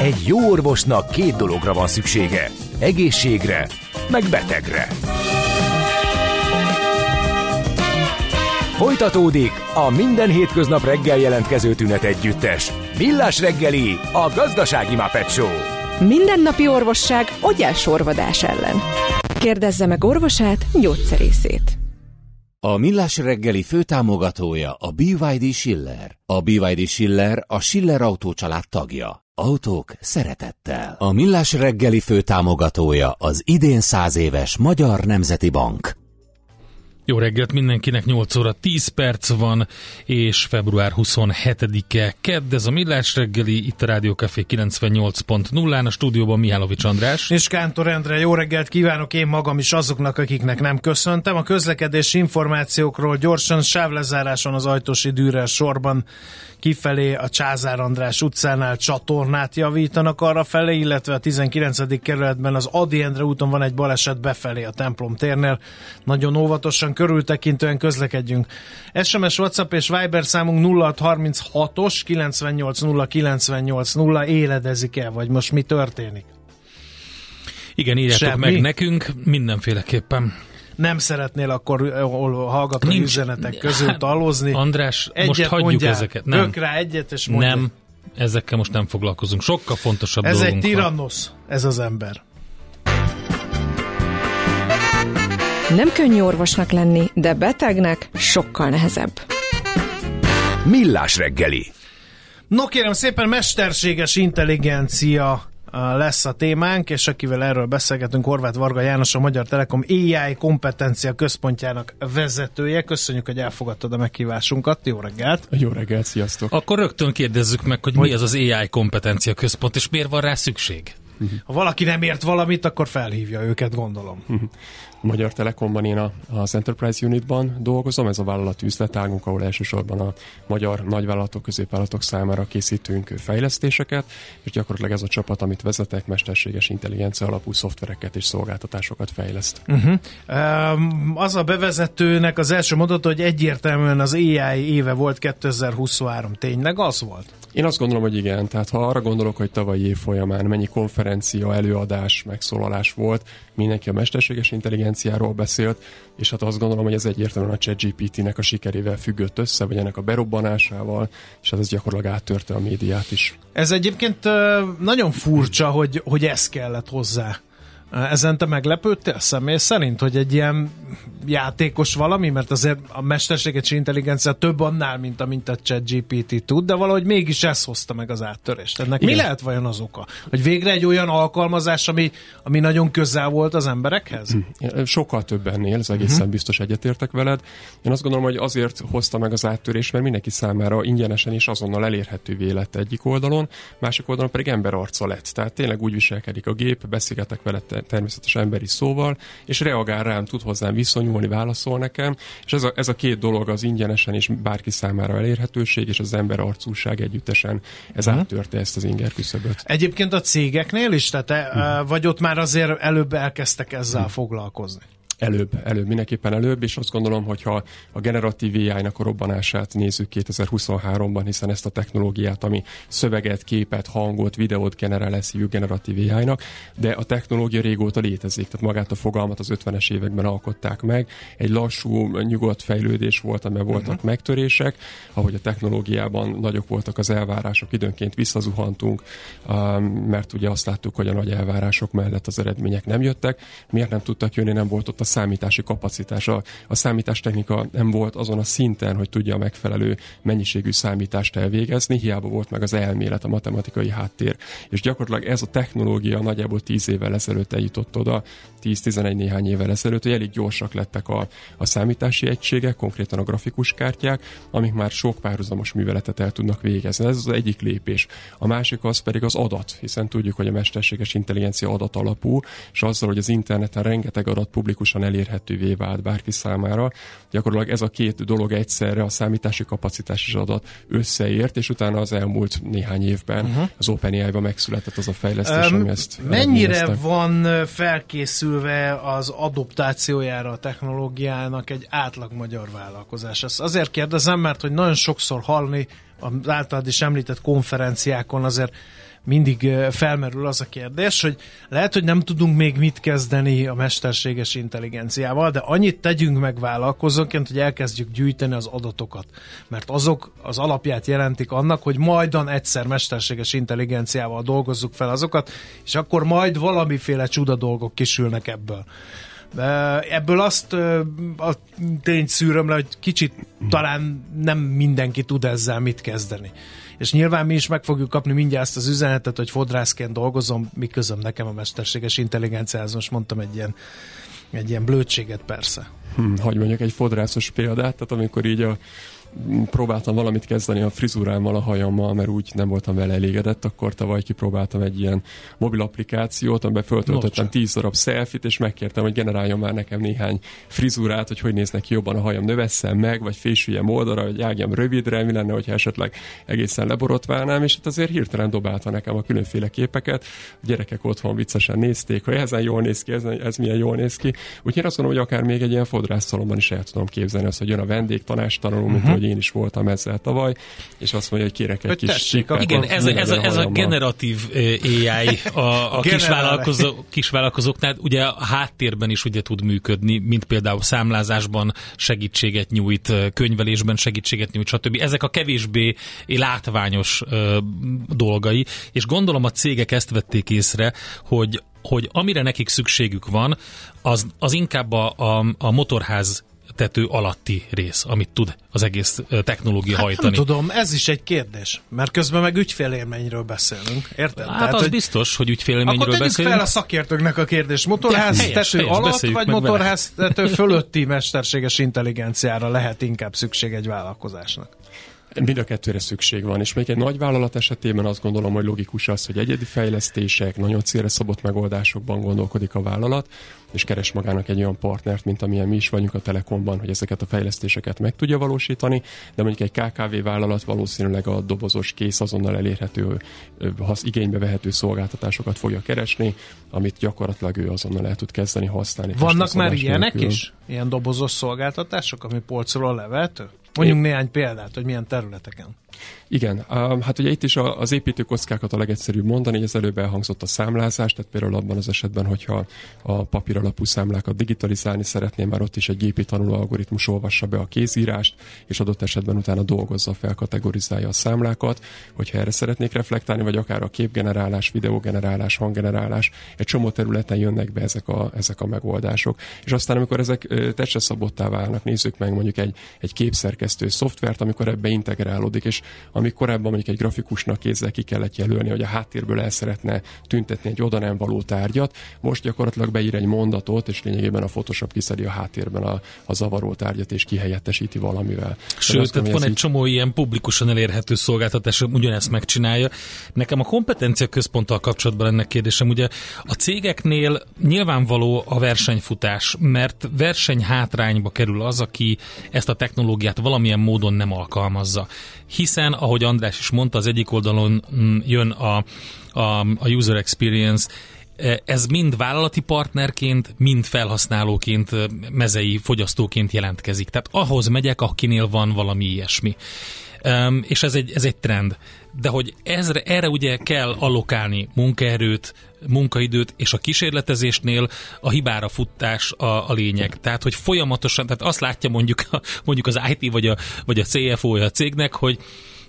Egy jó orvosnak két dologra van szüksége. Egészségre, meg betegre. Folytatódik a minden hétköznap reggel jelentkező tünet együttes. Millás reggeli, a gazdasági Muppet Show. Mindennapi orvosság sorvadás ellen. Kérdezze meg orvosát, gyógyszerészét. A Millás reggeli főtámogatója a BYD Schiller. A BYD Schiller a Schiller Autó család tagja. Autók szeretettel. A Millás reggeli főtámogatója az idén száz éves Magyar Nemzeti Bank. Jó reggelt mindenkinek, 8 óra 10 perc van, és február 27-e kedd, ez a Millás reggeli, itt a Rádió Café 98.0-án, a stúdióban Mihálovics András. És Kántor Endre, jó reggelt kívánok én magam is azoknak, akiknek nem köszöntem. A közlekedési információkról gyorsan sávlezáráson az Ajtósi Dűrer sorban kifelé a Csázár András utcánál csatornát javítanak arra felé, illetve a 19. kerületben az Adi Endre úton van egy baleset befelé a templom térnél. Nagyon óvatosan, körültekintően közlekedjünk. SMS, WhatsApp és Viber számunk 0636-os 980 980 éledezik el, vagy most mi történik? Igen, írjátok Semmi? meg nekünk mindenféleképpen nem szeretnél akkor hallgatói Nincs. üzenetek közül hát, talozni. András, egyet most hagyjuk mondjál, ezeket. Nem. rá egyet, és mondjál. Nem, ezekkel most nem foglalkozunk. Sokkal fontosabb Ez egy tirannosz, ez az ember. Nem könnyű orvosnak lenni, de betegnek sokkal nehezebb. Millás reggeli. No kérem szépen, mesterséges intelligencia lesz a témánk, és akivel erről beszélgetünk, Horváth Varga János, a Magyar Telekom AI kompetencia központjának vezetője. Köszönjük, hogy elfogadtad a meghívásunkat. Jó reggelt! Jó reggelt, sziasztok! Akkor rögtön kérdezzük meg, hogy, hogy mi az az AI kompetencia központ, és miért van rá szükség? Ha valaki nem ért valamit, akkor felhívja őket, gondolom. A Magyar Telekomban én a, az Enterprise Unitban dolgozom, ez a vállalati üzletágunk, ahol elsősorban a magyar nagyvállalatok, középvállalatok számára készítünk fejlesztéseket, és gyakorlatilag ez a csapat, amit vezetek, mesterséges intelligencia alapú szoftvereket és szolgáltatásokat fejleszt. Uh-huh. Um, az a bevezetőnek az első mondat, hogy egyértelműen az AI éve volt 2023. Tényleg az volt? Én azt gondolom, hogy igen. Tehát ha arra gondolok, hogy tavalyi év folyamán mennyi konferencia, előadás, megszólalás volt, mindenki a mesterséges intelligenciáról beszélt, és hát azt gondolom, hogy ez egyértelműen a ChatGPT-nek a sikerével függött össze, vagy ennek a berobbanásával, és hát ez gyakorlatilag áttörte a médiát is. Ez egyébként nagyon furcsa, hogy, hogy ez kellett hozzá. Ezen te meglepődtél személy szerint, hogy egy ilyen játékos valami, mert azért a mesterséges intelligencia több annál, mint amint a chat GPT tud, de valahogy mégis ez hozta meg az áttörést. Ennek Igen. mi lehet vajon az oka? Hogy végre egy olyan alkalmazás, ami, ami nagyon közel volt az emberekhez? Hm. Sokkal több ennél, ez egészen uh-huh. biztos egyetértek veled. Én azt gondolom, hogy azért hozta meg az áttörést, mert mindenki számára ingyenesen és azonnal elérhetővé lett egyik oldalon, másik oldalon pedig arca lett. Tehát tényleg úgy viselkedik a gép, beszélgetek vele természetes emberi szóval, és reagál rám, tud hozzám viszonyulni, válaszol nekem, és ez a, ez a két dolog az ingyenesen és bárki számára elérhetőség, és az ember arcúság együttesen, ez uh-huh. áttörte ezt az inger küszöböt. Egyébként a cégeknél is, tehát uh-huh. vagy ott már azért előbb elkezdtek ezzel uh-huh. foglalkozni? Előbb, előbb, mindenképpen előbb, és azt gondolom, hogy ha a generatív AI-nak a robbanását nézzük 2023-ban, hiszen ezt a technológiát, ami szöveget, képet, hangot, videót generál, lesz generatív AI-nak, de a technológia régóta létezik, tehát magát a fogalmat az 50-es években alkották meg. Egy lassú, nyugodt fejlődés volt, amiben voltak uh-huh. megtörések, ahogy a technológiában nagyok voltak az elvárások, időnként visszazuhantunk, um, mert ugye azt láttuk, hogy a nagy elvárások mellett az eredmények nem jöttek. Miért nem tudtak jönni, nem volt ott a számítási kapacitása. A számítástechnika nem volt azon a szinten, hogy tudja a megfelelő mennyiségű számítást elvégezni, hiába volt meg az elmélet, a matematikai háttér. És gyakorlatilag ez a technológia nagyjából 10 évvel ezelőtt eljutott oda, 10-11 néhány évvel ezelőtt, hogy elég gyorsak lettek a, a számítási egységek, konkrétan a grafikus kártyák, amik már sok párhuzamos műveletet el tudnak végezni. Ez az egyik lépés. A másik az pedig az adat, hiszen tudjuk, hogy a mesterséges intelligencia adat alapú, és azzal, hogy az interneten rengeteg adat publikusan gyorsan elérhetővé vált bárki számára. Gyakorlatilag ez a két dolog egyszerre, a számítási kapacitás és adat összeért, és utána az elmúlt néhány évben uh-huh. az OpenAI-ban megszületett az a fejlesztés, um, ami ezt Mennyire van felkészülve az adoptációjára a technológiának egy átlag magyar vállalkozás? Ezt azért kérdezem, mert hogy nagyon sokszor hallni az általad is említett konferenciákon azért mindig felmerül az a kérdés, hogy lehet, hogy nem tudunk még mit kezdeni a mesterséges intelligenciával, de annyit tegyünk meg vállalkozóként, hogy elkezdjük gyűjteni az adatokat. Mert azok az alapját jelentik annak, hogy majdan egyszer mesterséges intelligenciával dolgozzuk fel azokat, és akkor majd valamiféle csuda dolgok kisülnek ebből. Ebből azt a tényt szűröm le, hogy kicsit talán nem mindenki tud ezzel mit kezdeni. És nyilván mi is meg fogjuk kapni mindjárt ezt az üzenetet, hogy fodrászként dolgozom, mi közöm nekem a mesterséges intelligenciához. Most mondtam egy ilyen, egy ilyen blödséget persze. Hm, hogy mondjuk egy fodrászos példát, tehát amikor így a próbáltam valamit kezdeni a frizurámmal, a hajammal, mert úgy nem voltam vele elégedett, akkor tavaly kipróbáltam egy ilyen mobil applikációt, amiben föltöltöttem 10 darab selfit, és megkértem, hogy generáljon már nekem néhány frizurát, hogy hogy néznek ki jobban a hajam, növesszem meg, vagy fésüljem oldalra, vagy ágjam rövidre, mi lenne, hogyha esetleg egészen leborotválnám, és hát azért hirtelen dobálta nekem a különféle képeket. A gyerekek otthon viccesen nézték, hogy ezen jól néz ki, ez, ez milyen jól néz ki. Úgyhogy én azt gondolom, hogy akár még egy ilyen fodrászszalomban is el tudom képzelni azt, hogy jön a vendég mint uh-huh hogy én is voltam ezzel tavaly, és azt mondja, hogy kérek egy hogy kis tessék, Igen, ez, a, ez, a, ez a generatív AI a, a, a kisvállalkozó, kisvállalkozóknál ugye a háttérben is ugye tud működni, mint például számlázásban segítséget nyújt, könyvelésben segítséget nyújt, stb. Ezek a kevésbé látványos dolgai, és gondolom a cégek ezt vették észre, hogy hogy amire nekik szükségük van, az, az inkább a, a, a motorház tető alatti rész, amit tud az egész technológia hát hajtani. Nem tudom, ez is egy kérdés, mert közben meg ügyfélélményről beszélünk, érted? Hát Tehát, az hogy biztos, hogy ügyfélélményről beszélünk. fel a szakértőknek a kérdés. Motorház De, helyes, tető helyes, alatt, vagy motorház tető fölötti mesterséges intelligenciára lehet inkább szükség egy vállalkozásnak? Mind a kettőre szükség van, és még egy nagy vállalat esetében azt gondolom, hogy logikus az, hogy egyedi fejlesztések, nagyon célra szabott megoldásokban gondolkodik a vállalat, és keres magának egy olyan partnert, mint amilyen mi is vagyunk a Telekomban, hogy ezeket a fejlesztéseket meg tudja valósítani, de mondjuk egy KKV vállalat valószínűleg a dobozos kész azonnal elérhető, hasz, igénybe vehető szolgáltatásokat fogja keresni, amit gyakorlatilag ő azonnal el tud kezdeni használni. Vannak már ilyenek nélkül. is? Ilyen dobozos szolgáltatások, ami polcról levető? Mondjunk néhány példát, hogy milyen területeken. Igen, hát ugye itt is az építőkockákat a legegyszerűbb mondani, hogy az előbb elhangzott a számlázás, tehát például abban az esetben, hogyha a papír alapú számlákat digitalizálni szeretném, már ott is egy gépi tanuló algoritmus olvassa be a kézírást, és adott esetben utána dolgozza fel, kategorizálja a számlákat, hogyha erre szeretnék reflektálni, vagy akár a képgenerálás, videogenerálás, hanggenerálás, egy csomó területen jönnek be ezek a, ezek a megoldások. És aztán, amikor ezek testre szabottá válnak, nézzük meg mondjuk egy, egy képszerkesztő szoftvert, amikor ebbe integrálódik, és ami korábban mondjuk egy grafikusnak kézzel ki kellett jelölni, hogy a háttérből el szeretne tüntetni egy oda nem való tárgyat, most gyakorlatilag beír egy mondatot, és lényegében a Photoshop kiszedi a háttérben a, a zavaró tárgyat, és kihelyettesíti valamivel. Sőt, tehát van egy csomó ilyen publikusan elérhető szolgáltatás, ugyanezt megcsinálja. Nekem a kompetencia központtal kapcsolatban ennek kérdésem, ugye a cégeknél nyilvánvaló a versenyfutás, mert verseny hátrányba kerül az, aki ezt a technológiát valamilyen módon nem alkalmazza. Hiszen, ahogy András is mondta, az egyik oldalon mm, jön a, a, a user experience, e, ez mind vállalati partnerként, mind felhasználóként, e, mezei fogyasztóként jelentkezik. Tehát ahhoz megyek, akinél van valami ilyesmi. Um, és ez egy, ez egy trend. De hogy ezre, erre ugye kell allokálni munkaerőt, munkaidőt, és a kísérletezésnél a hibára futás a, a lényeg. Tehát, hogy folyamatosan, tehát azt látja mondjuk, mondjuk az IT vagy a, vagy a CFO-ja a cégnek, hogy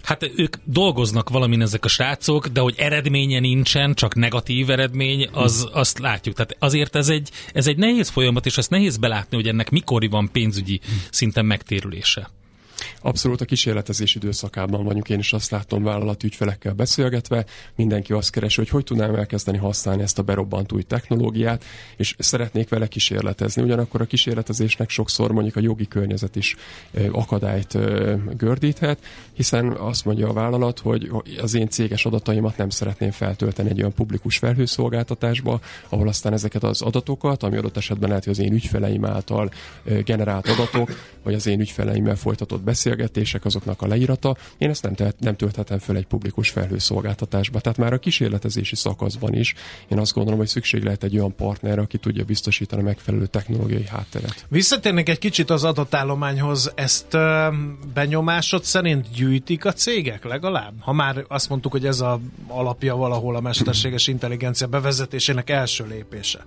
Hát ők dolgoznak valamin ezek a srácok, de hogy eredménye nincsen, csak negatív eredmény, az, azt látjuk. Tehát azért ez egy, ez egy nehéz folyamat, és ezt nehéz belátni, hogy ennek mikor van pénzügyi szinten megtérülése. Abszolút a kísérletezés időszakában vagyunk, én is azt látom vállalati ügyfelekkel beszélgetve, mindenki azt keresi, hogy hogy tudnám elkezdeni használni ezt a berobbant új technológiát, és szeretnék vele kísérletezni. Ugyanakkor a kísérletezésnek sokszor mondjuk a jogi környezet is akadályt gördíthet, hiszen azt mondja a vállalat, hogy az én céges adataimat nem szeretném feltölteni egy olyan publikus felhőszolgáltatásba, ahol aztán ezeket az adatokat, ami adott esetben lehet, hogy az én ügyfeleim által generált adatok, vagy az én ügyfeleimmel folytatott beszélgetés, beszélgetések, azoknak a leírata, én ezt nem, tehet, nem tölthetem föl egy publikus felhőszolgáltatásba. Tehát már a kísérletezési szakaszban is én azt gondolom, hogy szükség lehet egy olyan partnerre, aki tudja biztosítani a megfelelő technológiai hátteret. Visszatérnék egy kicsit az adatállományhoz, ezt ö, benyomásod szerint gyűjtik a cégek legalább? Ha már azt mondtuk, hogy ez a alapja valahol a mesterséges intelligencia bevezetésének első lépése.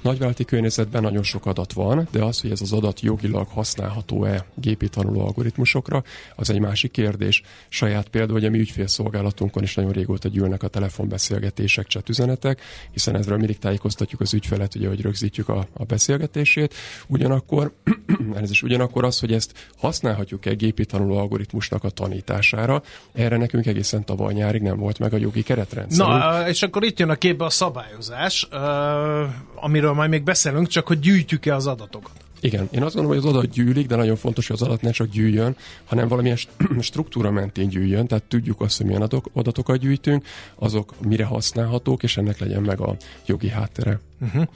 Nagyvállalati környezetben nagyon sok adat van, de az, hogy ez az adat jogilag használható-e gépi tanuló algoritmusokra, az egy másik kérdés. Saját példa, hogy a mi ügyfélszolgálatunkon is nagyon régóta gyűlnek a telefonbeszélgetések, chatüzenetek, hiszen ezről mindig tájékoztatjuk az ügyfelet, ugye, hogy rögzítjük a, a beszélgetését. Ugyanakkor, ez is ugyanakkor az, hogy ezt használhatjuk-e gépi tanuló algoritmusnak a tanítására, erre nekünk egészen tavaly nyárig nem volt meg a jogi keretrendszer. Na, és akkor itt jön a képbe a szabályozás, amiről majd még beszélünk, csak hogy gyűjtjük-e az adatokat. Igen, én azt gondolom, hogy az adat gyűlik, de nagyon fontos, hogy az adat ne csak gyűjjön, hanem valamilyen struktúra mentén gyűjjön, tehát tudjuk azt, hogy milyen adatok, adatokat gyűjtünk, azok mire használhatók, és ennek legyen meg a jogi háttere. Uh-huh.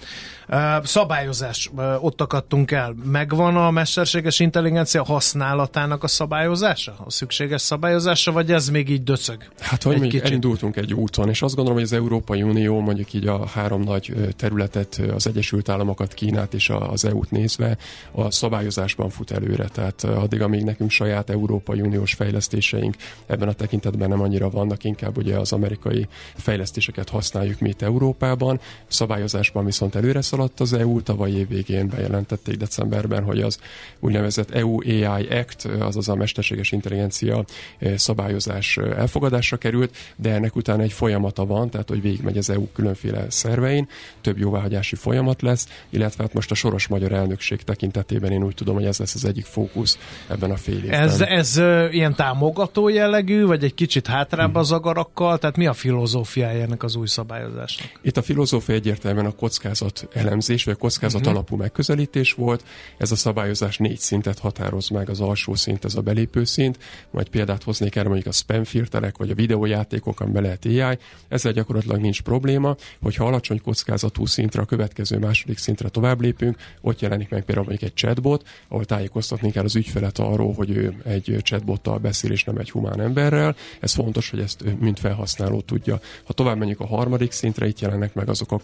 Uh, szabályozás, uh, ott akadtunk el. Megvan a mesterséges intelligencia használatának a szabályozása? A szükséges szabályozása, vagy ez még így döcög? Hát, hogy még kicsit? elindultunk egy úton, és azt gondolom, hogy az Európai Unió mondjuk így a három nagy területet, az Egyesült Államokat, Kínát és az EU-t nézve a szabályozásban fut előre. Tehát addig, amíg nekünk saját Európai Uniós fejlesztéseink ebben a tekintetben nem annyira vannak, inkább ugye az amerikai fejlesztéseket használjuk mi itt Európában. Szabályozásban viszont előre szaladt az EU, tavaly év végén bejelentették decemberben, hogy az úgynevezett EU AI Act, azaz a mesterséges intelligencia szabályozás elfogadásra került, de ennek utána egy folyamata van, tehát hogy végigmegy az EU különféle szervein, több jóváhagyási folyamat lesz, illetve hát most a soros magyar elnökség tekintetében én úgy tudom, hogy ez lesz az egyik fókusz ebben a fél évben. Ez, ez ilyen támogató jellegű, vagy egy kicsit hátrább hmm. az agarakkal? Tehát mi a filozófiája ennek az új szabályozásnak? Itt a filozófia egyértelműen a kockázat elemzés, vagy a kockázat uh-huh. alapú megközelítés volt. Ez a szabályozás négy szintet határoz meg, az alsó szint, ez a belépő szint, majd példát hoznék erre mondjuk a spam filterek, vagy a videójátékok, amiben lehet AI. Ezzel gyakorlatilag nincs probléma, hogyha alacsony kockázatú szintre, a következő második szintre tovább lépünk, ott jelenik meg például mondjuk egy chatbot, ahol tájékoztatni kell az ügyfelet arról, hogy ő egy chatbottal beszél, és nem egy humán emberrel. Ez fontos, hogy ezt mint felhasználó tudja. Ha tovább menjük a harmadik szintre, itt jelennek meg azok a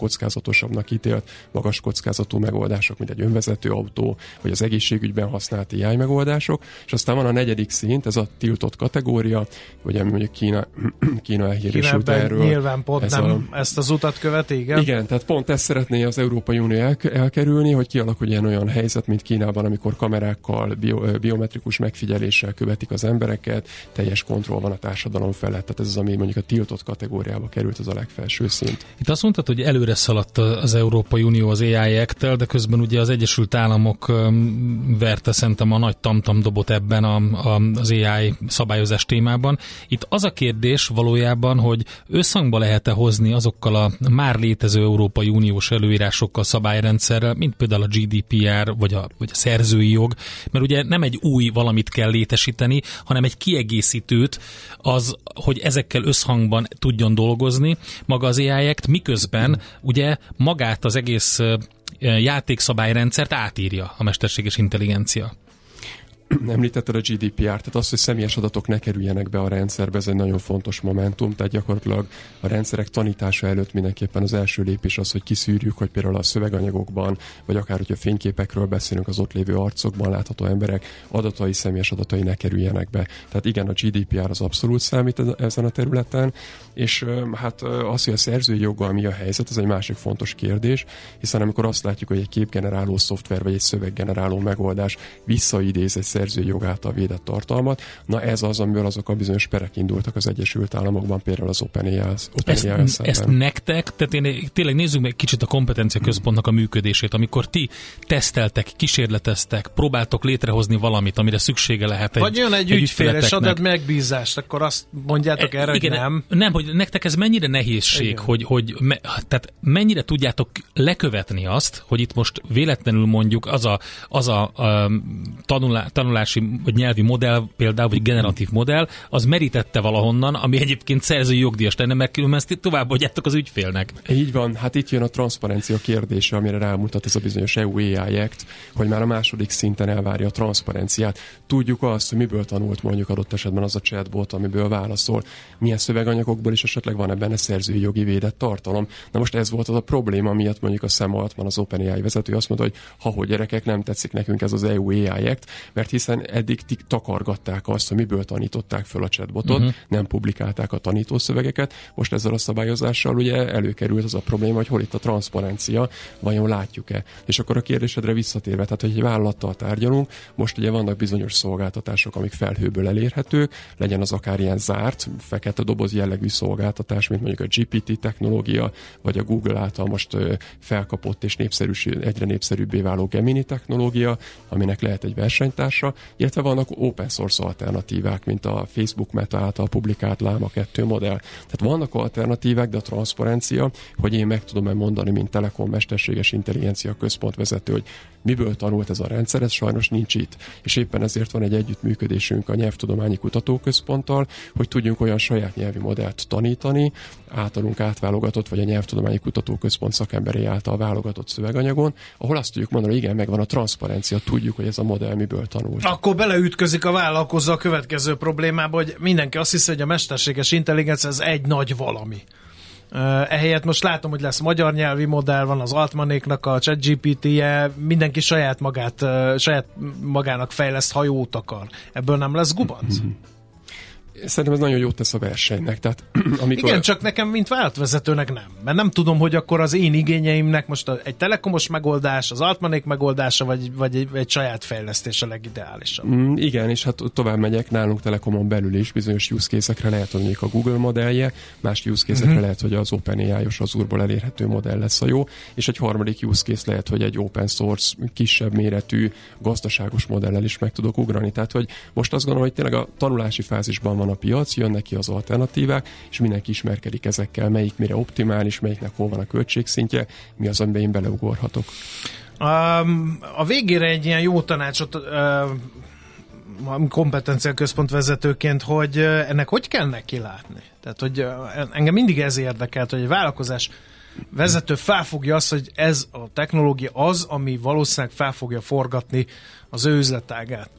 kockázatosabbnak ítélt magas kockázatú megoldások, mint egy önvezető autó, vagy az egészségügyben használt AI megoldások, és aztán van a negyedik szint, ez a tiltott kategória, ugye mondjuk Kína, Kína elhíresült erről. Nyilván pont ez nem a, ezt az utat követi, igen? Igen, tehát pont ezt szeretné az Európai Unió el, elkerülni, hogy kialakuljon olyan helyzet, mint Kínában, amikor kamerákkal, bio, biometrikus megfigyeléssel követik az embereket, teljes kontroll van a társadalom felett, tehát ez az, ami mondjuk a tiltott kategóriába került, az a legfelső szint. Itt azt mondtad, hogy előre szaladt az Európai Unió az AI act de közben ugye az Egyesült Államok verte szerintem a nagy tamtam dobot ebben a, a, az AI szabályozás témában. Itt az a kérdés valójában, hogy összhangba lehet-e hozni azokkal a már létező Európai Uniós előírásokkal, szabályrendszerrel, mint például a GDPR vagy a, vagy a szerzői jog, mert ugye nem egy új valamit kell létesíteni, hanem egy kiegészítőt az, hogy ezekkel összhangban tudjon dolgozni maga az AI Act, miközben ugye magát az egész játékszabályrendszert átírja a mesterséges intelligencia. Említetted a GDPR, tehát az, hogy személyes adatok ne kerüljenek be a rendszerbe, ez egy nagyon fontos momentum, tehát gyakorlatilag a rendszerek tanítása előtt mindenképpen az első lépés az, hogy kiszűrjük, hogy például a szöveganyagokban, vagy akár hogyha fényképekről beszélünk, az ott lévő arcokban látható emberek adatai, személyes adatai ne kerüljenek be. Tehát igen, a GDPR az abszolút számít ezen a területen, és hát az, hogy a szerzői joggal mi a helyzet, ez egy másik fontos kérdés, hiszen amikor azt látjuk, hogy egy képgeneráló szoftver vagy egy szöveggeneráló megoldás visszaidéz egy jog által védett tartalmat. Na ez az, amiből azok a bizonyos perek indultak az Egyesült Államokban, például az OpenAI, OpenAI ezt, ezt nektek, tehát én tényleg nézzük meg kicsit a kompetencia központnak a működését, amikor ti teszteltek, kísérleteztek, próbáltok létrehozni valamit, amire szüksége lehet egy Vagy jön egy, egy ügyfél, és ad egy megbízást, akkor azt mondjátok erre, igen, hogy nem. Nem, hogy nektek ez mennyire nehézség, igen. hogy, hogy me, tehát mennyire tudjátok lekövetni azt, hogy itt most véletlenül mondjuk az a, az a, a tanulá, tanulá tanulási vagy nyelvi modell, például, vagy generatív modell, az merítette valahonnan, ami egyébként szerzői jogdíjas lenne, mert különben ezt továbbadjátok az ügyfélnek. Így van, hát itt jön a transzparencia kérdése, amire rámutat ez a bizonyos EU AI Act, hogy már a második szinten elvárja a transzparenciát. Tudjuk azt, hogy miből tanult mondjuk adott esetben az a chatbot, amiből válaszol, milyen szöveganyagokból is esetleg van ebben a szerzői jogi védett tartalom. Na most ez volt az a probléma miatt mondjuk a Sam Altman, az OpenAI vezető azt mondta, hogy ha hogy gyerekek, nem tetszik nekünk ez az EU AI Act, mert hiszen eddig takargatták azt, hogy miből tanították föl a chatbotot, uh-huh. nem publikálták a tanítószövegeket. Most ezzel a szabályozással ugye előkerült az a probléma, hogy hol itt a transzparencia, vajon látjuk-e. És akkor a kérdésedre visszatérve, tehát hogy egy vállalattal tárgyalunk, most ugye vannak bizonyos szolgáltatások, amik felhőből elérhetők, legyen az akár ilyen zárt, fekete doboz jellegű szolgáltatás, mint mondjuk a GPT technológia, vagy a Google által most felkapott és népszerűs, egyre népszerűbbé váló Gemini technológia, aminek lehet egy versenytársa, illetve vannak open source alternatívák, mint a Facebook Meta által publikált Lama 2 modell. Tehát vannak alternatívák, de a transzparencia, hogy én meg tudom-e mondani, mint Telekom mesterséges intelligencia központvezető, hogy miből tanult ez a rendszer, ez sajnos nincs itt. És éppen ezért van egy együttműködésünk a Nyelvtudományi Kutatóközponttal, hogy tudjunk olyan saját nyelvi modellt tanítani, általunk átválogatott, vagy a Nyelvtudományi Kutatóközpont szakemberé által válogatott szöveganyagon, ahol azt tudjuk mondani, hogy igen, megvan a transzparencia, tudjuk, hogy ez a modell miből tanult. Akkor beleütközik a vállalkozó a következő problémába, hogy mindenki azt hiszi, hogy a mesterséges intelligencia ez egy nagy valami. Ehelyett most látom, hogy lesz magyar nyelvi modell, van az Altmanéknak a ChatGPT-je, mindenki saját magát, saját magának fejleszt, ha jót akar. Ebből nem lesz gubanc? Mm-hmm szerintem ez nagyon jót tesz a versenynek. Tehát, amikor... Igen, csak nekem, mint vállalatvezetőnek nem. Mert nem tudom, hogy akkor az én igényeimnek most egy telekomos megoldás, az altmanék megoldása, vagy, vagy egy, egy saját fejlesztés a legideálisabb. Mm, igen, és hát tovább megyek nálunk telekomon belül is, bizonyos use case-ekre lehet, hogy a Google modellje, más use case uh-huh. lehet, hogy az OpenAI-os az úrból elérhető modell lesz a jó, és egy harmadik use case lehet, hogy egy open source, kisebb méretű, gazdaságos modellel is meg tudok ugrani. Tehát, hogy most azt gondolom, hogy tényleg a tanulási fázisban van a piac, jönnek ki az alternatívák, és mindenki ismerkedik ezekkel, melyik mire optimális, melyiknek hol van a költségszintje, mi az, amiben én beleugorhatok. Um, a végére egy ilyen jó tanácsot uh, kompetencia központ vezetőként, hogy ennek hogy kell neki látni? Tehát, hogy engem mindig ez érdekelt, hogy egy vállalkozás vezető felfogja azt, hogy ez a technológia az, ami valószínűleg fel fogja forgatni az ő üzletágát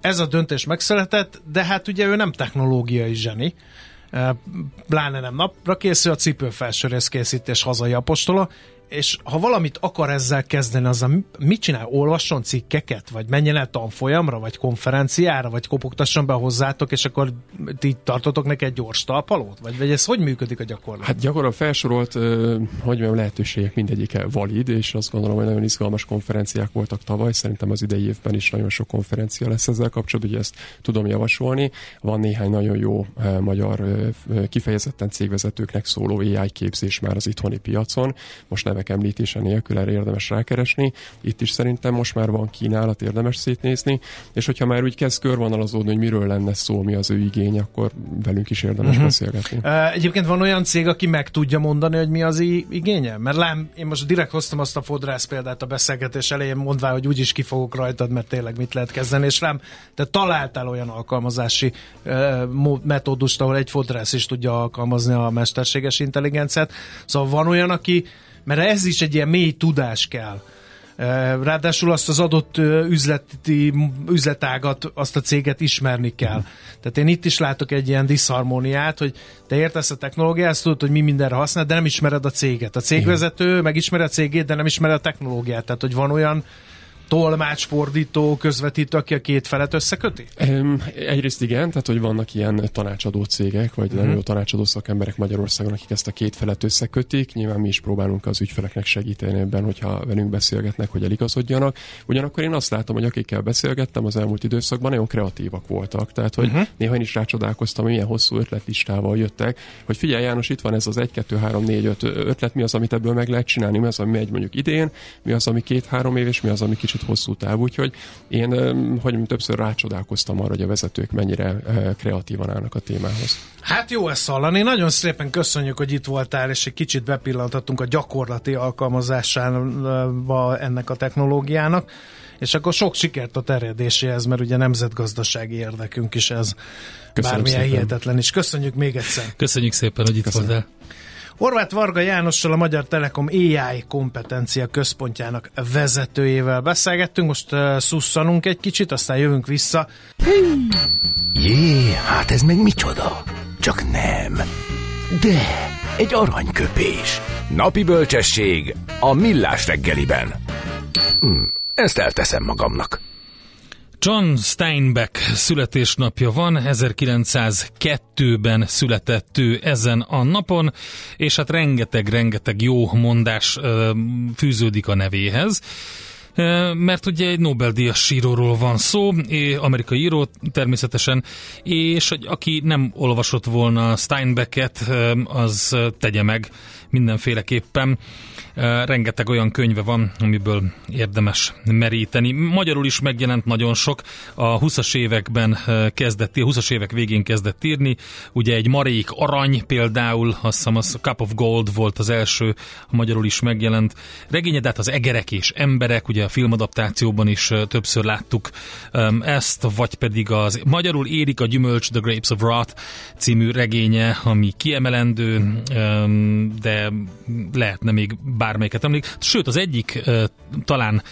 ez a döntés megszületett, de hát ugye ő nem technológiai zseni, pláne nem napra készül, a cipőfelsőrész készítés hazai apostola, és ha valamit akar ezzel kezdeni, az a, mit csinál? Olvasson cikkeket? Vagy menjen el tanfolyamra? Vagy konferenciára? Vagy kopogtasson be hozzátok, és akkor ti tartotok neki egy gyors talpalót? Vagy, vagy ez hogy működik a gyakorlat? Hát gyakorlatilag felsorolt, hogy mondjam, lehetőségek mindegyike valid, és azt gondolom, hogy nagyon izgalmas konferenciák voltak tavaly. Szerintem az idei évben is nagyon sok konferencia lesz ezzel kapcsolatban, hogy ezt tudom javasolni. Van néhány nagyon jó magyar kifejezetten cégvezetőknek szóló AI képzés már az itthoni piacon. Most neve nevek említése nélkül erre érdemes rákeresni. Itt is szerintem most már van kínálat, érdemes szétnézni, és hogyha már úgy kezd körvonalazódni, hogy miről lenne szó, mi az ő igény, akkor velünk is érdemes uh-huh. beszélgetni. Egyébként van olyan cég, aki meg tudja mondani, hogy mi az igénye? Mert lám, én most direkt hoztam azt a fodrász példát a beszélgetés elején, mondvá, hogy úgyis kifogok rajtad, mert tényleg mit lehet kezdeni, és rám, te találtál olyan alkalmazási metódust, ahol egy fodrász is tudja alkalmazni a mesterséges intelligenciát. Szóval van olyan, aki mert ez is egy ilyen mély tudás kell. Ráadásul azt az adott üzleti, üzletágat, azt a céget ismerni kell. Tehát én itt is látok egy ilyen diszharmóniát, hogy te értesz a technológiát, azt tudod, hogy mi mindenre használ, de nem ismered a céget. A cégvezető megismeri a cégét, de nem ismeri a technológiát. Tehát, hogy van olyan tolmácsfordító, közvetítő, aki a két felet összeköti? Um, egyrészt igen, tehát hogy vannak ilyen tanácsadó cégek, vagy uh-huh. nagyon jó tanácsadó szakemberek Magyarországon, akik ezt a két felet összekötik. Nyilván mi is próbálunk az ügyfeleknek segíteni ebben, hogyha velünk beszélgetnek, hogy eligazodjanak. Ugyanakkor én azt látom, hogy akikkel beszélgettem az elmúlt időszakban, nagyon kreatívak voltak. Tehát, hogy uh-huh. néha én is rácsodálkoztam, hogy milyen hosszú ötletlistával jöttek, hogy figyelj János, itt van ez az 1, 2, 3, 4, 5 ötlet, mi az, amit ebből meg lehet csinálni, mi az, ami megy mondjuk idén, mi az, ami két-három év, és mi az, ami kicsit kicsit hosszú távú, úgyhogy én, hogy többször rácsodálkoztam arra, hogy a vezetők mennyire kreatívan állnak a témához. Hát jó ezt hallani, nagyon szépen köszönjük, hogy itt voltál, és egy kicsit bepillantottunk a gyakorlati alkalmazásába ennek a technológiának és akkor sok sikert a terjedéséhez, mert ugye nemzetgazdasági érdekünk is ez. Köszönöm Bármilyen szépen. hihetetlen is. Köszönjük még egyszer. Köszönjük szépen, hogy itt Köszönöm. voltál. Horváth Varga Jánossal a Magyar Telekom AI kompetencia központjának vezetőjével beszélgettünk, most uh, szusszanunk egy kicsit, aztán jövünk vissza. Jé, hát ez meg micsoda? Csak nem. De, egy aranyköpés. Napi bölcsesség a millás reggeliben. Hm, ezt elteszem magamnak. John Steinbeck születésnapja van, 1902-ben született ő ezen a napon, és hát rengeteg-rengeteg jó mondás fűződik a nevéhez. Mert ugye egy Nobel-díjas íróról van szó, amerikai író természetesen, és aki nem olvasott volna Steinbecket, az tegye meg mindenféleképpen. Rengeteg olyan könyve van, amiből érdemes meríteni. Magyarul is megjelent nagyon sok. A 20-as években kezdett, a 20-as évek végén kezdett írni. Ugye egy Marék Arany például, azt hiszem az Cup of Gold volt az első, a magyarul is megjelent. Regénye, de hát az Egerek és Emberek, ugye a filmadaptációban is többször láttuk ezt, vagy pedig az magyarul érik a gyümölcs The Grapes of Wrath című regénye, ami kiemelendő, öm, de lehetne még bármelyiket emlék. Sőt, az egyik talán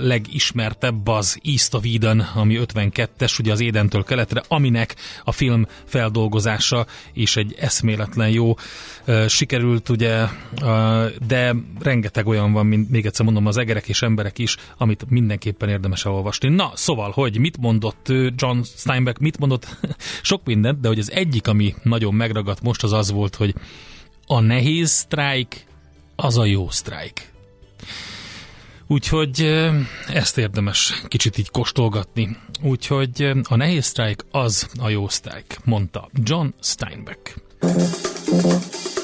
legismertebb az East of Eden, ami 52-es, ugye az Édentől keletre, aminek a film feldolgozása is egy eszméletlen jó sikerült, ugye, de rengeteg olyan van, mint még egyszer mondom, az egerek és emberek is, amit mindenképpen érdemes elolvasni. Na, szóval, hogy mit mondott John Steinbeck, mit mondott sok mindent, de hogy az egyik, ami nagyon megragadt most, az az volt, hogy a nehéz sztrájk az a jó sztrájk. Úgyhogy ezt érdemes kicsit így kóstolgatni. Úgyhogy a nehéz sztrájk az a jó sztrájk, mondta John Steinbeck.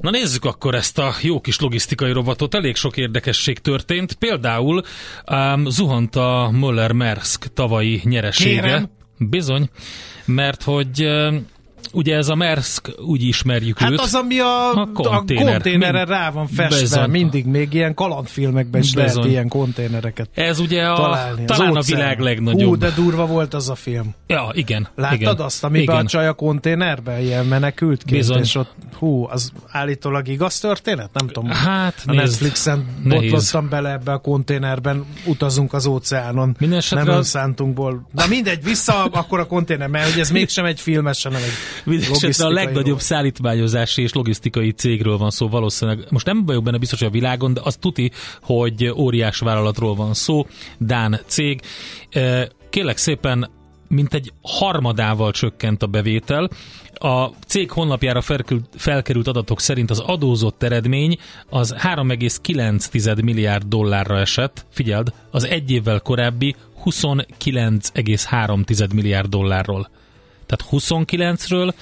Na nézzük akkor ezt a jó kis logisztikai rovatot. Elég sok érdekesség történt. Például um, zuhant a Möller-Mersk tavalyi nyeresége. Kérem. Bizony, mert hogy ugye ez a Mersk, úgy ismerjük Hát őt. az, ami a, A a konténer. konténerre Mind- rá van festve, Bizony. mindig még ilyen kalandfilmekben is lehet Bizony. ilyen konténereket Ez ugye a, találni. Az talán a világ legnagyobb. Hú, de durva volt az a film. Ja, igen. Láttad igen, azt, amiben igen. a csaj a konténerben ilyen menekült Bizony. és ott, hú, az állítólag igaz történet? Nem tudom. Hát, a nézd, Netflixen nehéz. botlottam bele ebbe a konténerben, utazunk az óceánon. Minden nem az- önszántunkból. Na mindegy, vissza akkor a konténer, mert hogy ez mégsem egy filmes, hanem egy Mindenesetre a legnagyobb szállítmányozási és logisztikai cégről van szó valószínűleg. Most nem vagyok benne biztos, hogy a világon, de az tuti, hogy óriás vállalatról van szó, Dán cég. Kérlek szépen, mint egy harmadával csökkent a bevétel. A cég honlapjára felkerült adatok szerint az adózott eredmény az 3,9 milliárd dollárra esett, figyeld, az egy évvel korábbi 29,3 milliárd dollárról. Tehát 29-ről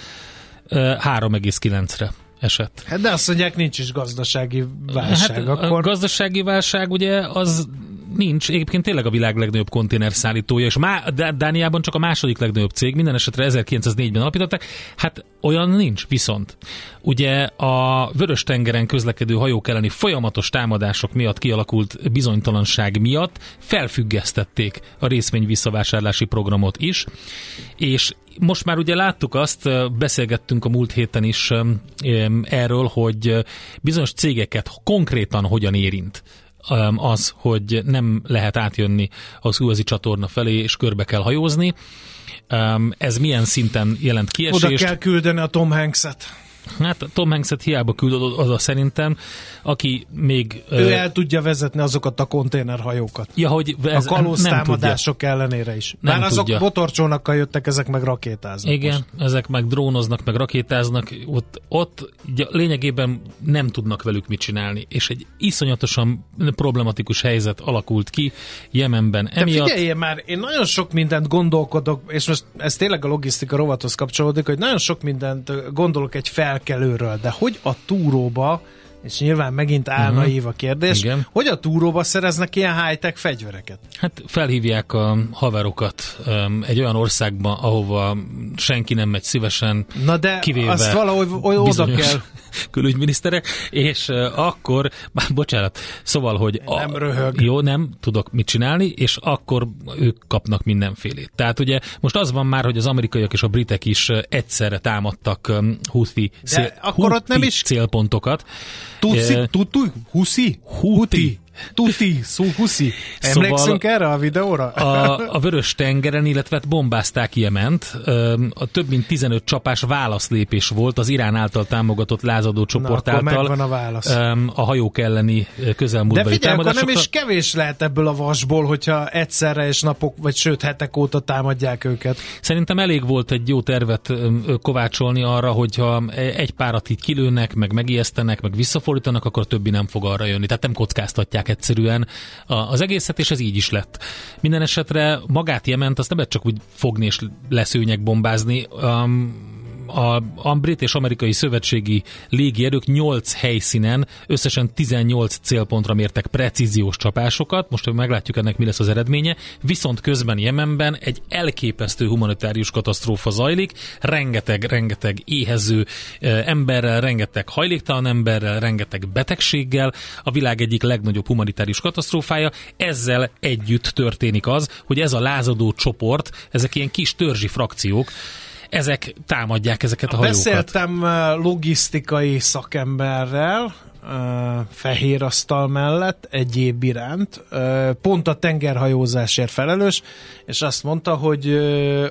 ö, 3,9-re esett. Hát de azt mondják, nincs is gazdasági válság. hát akkor a gazdasági válság ugye az nincs, egyébként tényleg a világ legnagyobb konténerszállítója, és má, Dá- Dániában csak a második legnagyobb cég, minden esetre 1904-ben alapították, hát olyan nincs, viszont. Ugye a Vörös-tengeren közlekedő hajók elleni folyamatos támadások miatt kialakult bizonytalanság miatt felfüggesztették a részvény visszavásárlási programot is, és most már ugye láttuk azt, beszélgettünk a múlt héten is erről, hogy bizonyos cégeket konkrétan hogyan érint az, hogy nem lehet átjönni a Suezi csatorna felé, és körbe kell hajózni. Ez milyen szinten jelent oda kiesést? kell küldeni a Tom Hanks-et. Hát Tom Hanks-et hiába küldöd oda szerintem, aki még... Ő uh, el tudja vezetni azokat a konténerhajókat. Ja, hogy ez a kalusztámadások ellenére is. Nem Már azok tudja. botorcsónakkal jöttek, ezek meg rakétáznak. Igen, most. ezek meg drónoznak, meg rakétáznak. Ott, ott lényegében nem tudnak velük mit csinálni. És egy iszonyatosan problematikus helyzet alakult ki Jemenben. Emiatt... De figyelj már, én nagyon sok mindent gondolkodok, és most ez tényleg a logisztika rovathoz kapcsolódik, hogy nagyon sok mindent gondolok egy felkelőről, de hogy a túróba és nyilván megint álnaív uh-huh. a kérdés, Igen. hogy a túróba szereznek ilyen high-tech fegyvereket? Hát felhívják a haverokat um, egy olyan országba, ahova senki nem megy szívesen, Na de kivéve azt valahogy oda kell külügyminiszterek, és uh, akkor, bár, bocsánat, szóval, hogy nem a, röhög. jó, nem tudok mit csinálni, és akkor ők kapnak mindenfélét. Tehát ugye most az van már, hogy az amerikaiak és a britek is egyszerre támadtak um, Houthi, szél, akkor ott nem is célpontokat. Tutsi, yeah. Tutu, Husi, Huti. Huti. Tuti, Huszi. Emlékszünk szóval erre a videóra? A, a Vörös tengeren, illetve bombázták Jement. A több mint 15 csapás válaszlépés volt az Irán által támogatott lázadó csoport Na, által. a válasz. A hajók elleni közelmúltbeli De figyelj, akkor nem is kevés lehet ebből a vasból, hogyha egyszerre és napok, vagy sőt hetek óta támadják őket. Szerintem elég volt egy jó tervet kovácsolni arra, hogyha egy párat itt kilőnek, meg megijesztenek, meg visszafordítanak, akkor többi nem fog arra jönni. Tehát nem kockáztatják megcsinálták egyszerűen az egészet, és ez így is lett. Minden esetre magát Jement azt nem lehet csak úgy fogni és leszőnyek bombázni. Um, a, a brit és amerikai szövetségi légierők 8 helyszínen összesen 18 célpontra mértek precíziós csapásokat, most meglátjuk ennek mi lesz az eredménye, viszont közben Jemenben egy elképesztő humanitárius katasztrófa zajlik, rengeteg, rengeteg éhező emberrel, rengeteg hajléktalan emberrel, rengeteg betegséggel, a világ egyik legnagyobb humanitárius katasztrófája, ezzel együtt történik az, hogy ez a lázadó csoport, ezek ilyen kis törzsi frakciók, ezek támadják ezeket a hajókat. Beszéltem logisztikai szakemberrel, fehér asztal mellett egyéb iránt, pont a tengerhajózásért felelős, és azt mondta, hogy,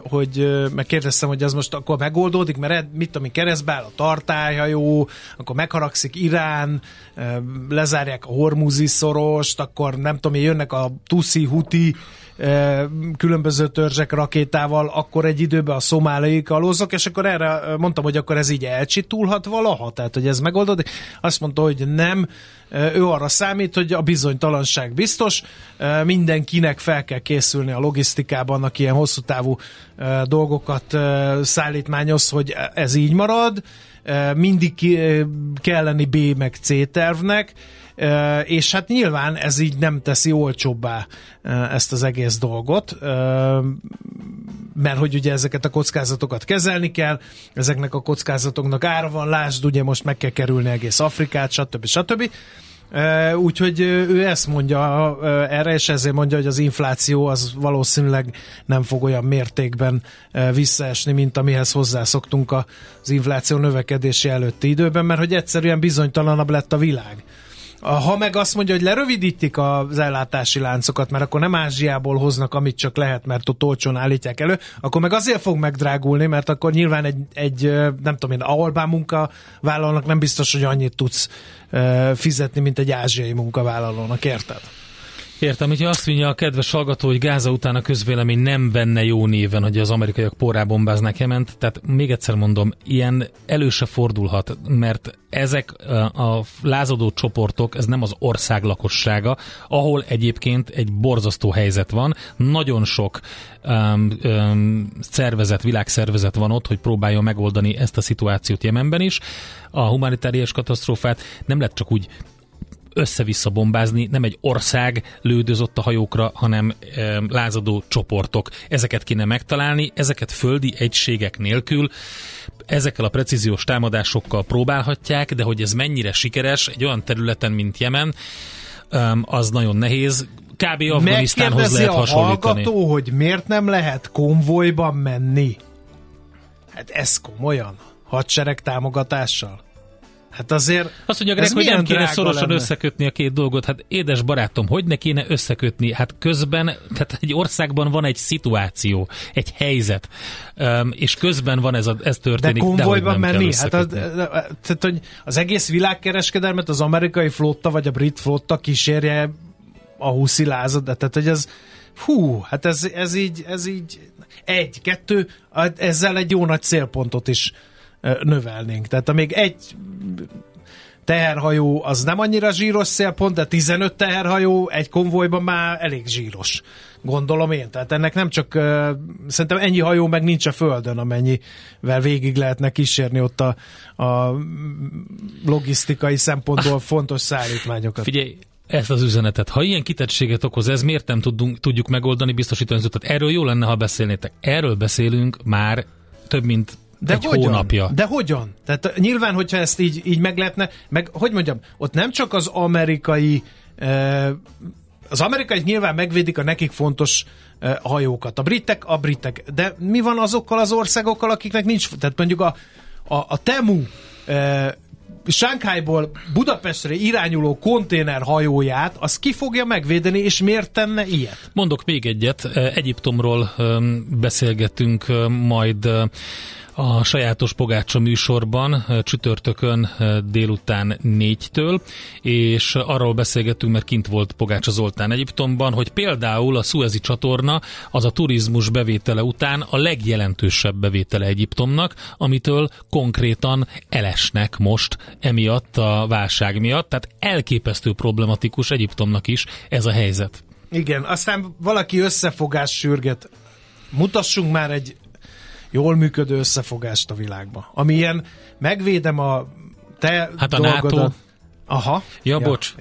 hogy megkérdeztem, hogy az most akkor megoldódik, mert mit tudom, keresztbe áll a tartályhajó, akkor megharagszik Irán, lezárják a Hormuzi szorost, akkor nem tudom, jönnek a Tuszi, Huti különböző törzsek rakétával, akkor egy időben a szomáliai kalózok, és akkor erre mondtam, hogy akkor ez így elcsitulhat valaha, tehát hogy ez megoldódik. Azt mondta, hogy nem, ő arra számít, hogy a bizonytalanság biztos, mindenkinek fel kell készülni a logisztikában, aki ilyen hosszú távú dolgokat szállítmányoz, hogy ez így marad, mindig kell lenni B meg C tervnek, és hát nyilván ez így nem teszi olcsóbbá ezt az egész dolgot, mert hogy ugye ezeket a kockázatokat kezelni kell, ezeknek a kockázatoknak ára van, lásd, ugye most meg kell kerülni egész Afrikát, stb. stb. Úgyhogy ő ezt mondja erre, és ezért mondja, hogy az infláció az valószínűleg nem fog olyan mértékben visszaesni, mint amihez hozzászoktunk az infláció növekedési előtti időben, mert hogy egyszerűen bizonytalanabb lett a világ. Ha meg azt mondja, hogy lerövidítik az ellátási láncokat, mert akkor nem Ázsiából hoznak, amit csak lehet, mert ott olcsón állítják elő, akkor meg azért fog megdrágulni, mert akkor nyilván egy, egy nem tudom én, albán munkavállalónak nem biztos, hogy annyit tudsz fizetni, mint egy ázsiai munkavállalónak, érted? Értem, hogyha azt mondja a kedves hallgató, hogy Gáza után a közvélemény nem venne jó néven, hogy az amerikaiak porrá bombáznak Jement, tehát még egyszer mondom, ilyen előse fordulhat, mert ezek a lázadó csoportok, ez nem az ország lakossága, ahol egyébként egy borzasztó helyzet van, nagyon sok um, um, szervezet, világszervezet van ott, hogy próbálja megoldani ezt a szituációt Jemenben is. A humanitárius katasztrófát nem lehet csak úgy össze-vissza bombázni, nem egy ország lődözött a hajókra, hanem e, lázadó csoportok. Ezeket kéne megtalálni, ezeket földi egységek nélkül ezekkel a precíziós támadásokkal próbálhatják, de hogy ez mennyire sikeres egy olyan területen, mint Jemen, az nagyon nehéz. Kb. Afganisztánhoz lehet hasonlítani. a hallgató, hogy miért nem lehet konvojban menni? Hát ez komolyan? Hadsereg támogatással? Hát azért... Azt mondja Greg, hogy nem kéne szorosan lenne. összekötni a két dolgot. Hát édes barátom, hogy ne kéne összekötni? Hát közben, tehát egy országban van egy szituáció, egy helyzet, és közben van ez, a, ez történik. De konvojban menni? Hát az, tehát, hogy az egész világkereskedelmet az amerikai flotta vagy a brit flotta kísérje a húszi lázad, tehát hogy ez hú, hát ez, ez így, ez így egy, kettő, ezzel egy jó nagy célpontot is növelnénk. Tehát amíg egy teherhajó az nem annyira zsíros szélpont, de 15 teherhajó egy konvojban már elég zsíros. Gondolom én. Tehát ennek nem csak, szerintem ennyi hajó meg nincs a földön, amennyivel végig lehetne kísérni ott a, a logisztikai szempontból fontos szállítmányokat. Figyelj, ezt az üzenetet. Ha ilyen kitettséget okoz ez, miért nem tudunk, tudjuk megoldani biztosítani az? Erről jó lenne, ha beszélnétek. Erről beszélünk már több mint de egy hogyan? hónapja. De hogyan? Tehát nyilván, hogyha ezt így, így meg lehetne, meg hogy mondjam, ott nem csak az amerikai eh, az amerikai nyilván megvédik a nekik fontos eh, hajókat. A britek, a britek. De mi van azokkal az országokkal, akiknek nincs, tehát mondjuk a, a, a Temu eh, Sánkhájból Budapestre irányuló konténer hajóját, az ki fogja megvédeni, és miért tenne ilyet? Mondok még egyet. Egyiptomról beszélgetünk majd a sajátos Pogácsa műsorban csütörtökön délután négytől, és arról beszélgettünk, mert kint volt Pogácsa Zoltán Egyiptomban, hogy például a Suezi csatorna az a turizmus bevétele után a legjelentősebb bevétele Egyiptomnak, amitől konkrétan elesnek most emiatt a válság miatt, tehát elképesztő problematikus Egyiptomnak is ez a helyzet. Igen, aztán valaki összefogás sürget. Mutassunk már egy jól működő összefogást a világban. Ami ilyen, megvédem a te Hát a dolgodat. NATO. Aha. Ja, ja. bocs.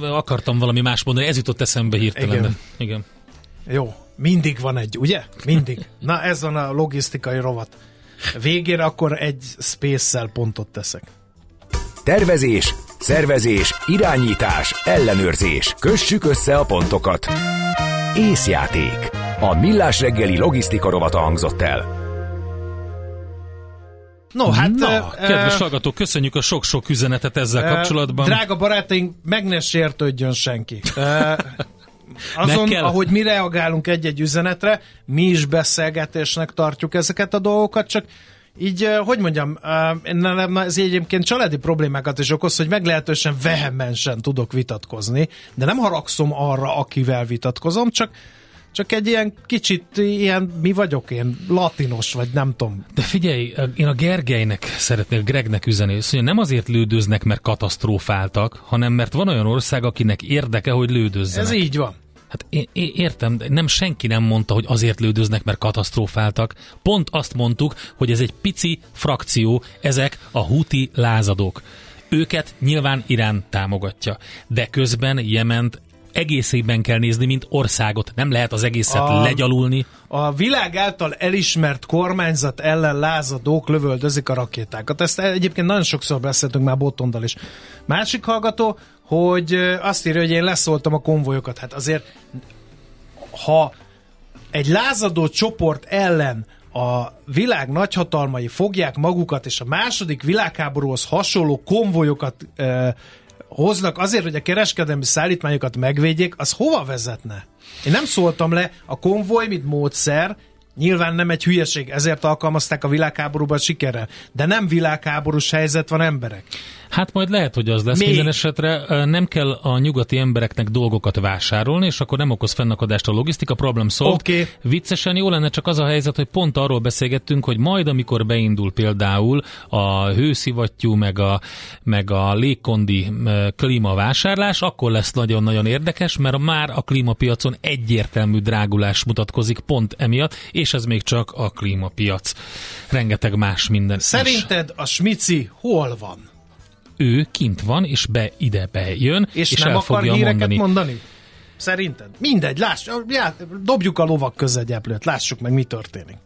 Akartam valami más mondani, ez jutott eszembe hirtelen. Igen. De, igen. Jó, mindig van egy, ugye? Mindig. Na ez van a logisztikai rovat. Végére akkor egy space pontot teszek. Tervezés, szervezés, irányítás, ellenőrzés. Kössük össze a pontokat. Észjáték. A millás reggeli logisztika rovata hangzott el. No, hát... Na, uh, kedves hallgatók, köszönjük a sok-sok üzenetet ezzel uh, kapcsolatban. Drága barátaink, meg ne sértődjön senki. Uh, azon, ahogy mi reagálunk egy-egy üzenetre, mi is beszélgetésnek tartjuk ezeket a dolgokat, csak így, hogy mondjam, ez egyébként családi problémákat is okoz, hogy meglehetősen vehemensen tudok vitatkozni, de nem haragszom arra, akivel vitatkozom, csak csak egy ilyen kicsit ilyen, mi vagyok én, latinos, vagy nem tudom. De figyelj, én a Gergelynek szeretnék, Gregnek üzeni, hogy nem azért lődöznek, mert katasztrófáltak, hanem mert van olyan ország, akinek érdeke, hogy lődözzenek. Ez így van. Hát én, én értem, de nem senki nem mondta, hogy azért lődöznek, mert katasztrófáltak. Pont azt mondtuk, hogy ez egy pici frakció, ezek a huti lázadók. Őket nyilván Irán támogatja, de közben Jement egészében kell nézni, mint országot. Nem lehet az egészet a, legyalulni. A világ által elismert kormányzat ellen lázadók lövöldözik a rakétákat. Ezt egyébként nagyon sokszor beszéltünk már Botondal is. Másik hallgató, hogy azt írja, hogy én leszóltam a konvojokat. Hát azért, ha egy lázadó csoport ellen a világ nagyhatalmai fogják magukat, és a második világháborúhoz hasonló konvojokat e, hoznak azért, hogy a kereskedelmi szállítmányokat megvédjék, az hova vezetne? Én nem szóltam le, a konvoj, mint módszer, Nyilván nem egy hülyeség, ezért alkalmazták a világháborúban sikerrel. De nem világháborús helyzet van emberek. Hát majd lehet, hogy az lesz. Még? Minden esetre nem kell a nyugati embereknek dolgokat vásárolni, és akkor nem okoz fennakadást a logisztika, problem solved. Okay. Viccesen jó lenne csak az a helyzet, hogy pont arról beszélgettünk, hogy majd amikor beindul például a hőszivattyú, meg a, meg a légkondi klímavásárlás, akkor lesz nagyon-nagyon érdekes, mert már a klímapiacon egyértelmű drágulás mutatkozik pont emiatt, és ez még csak a klímapiac. Rengeteg más minden Szerinted is. a smici hol van? Ő kint van, és be ide bejön, és, és nem el fogja akar mondani. mondani. Szerinted? Mindegy, láss, já, dobjuk a lovak közegyeplőt, lássuk meg, mi történik.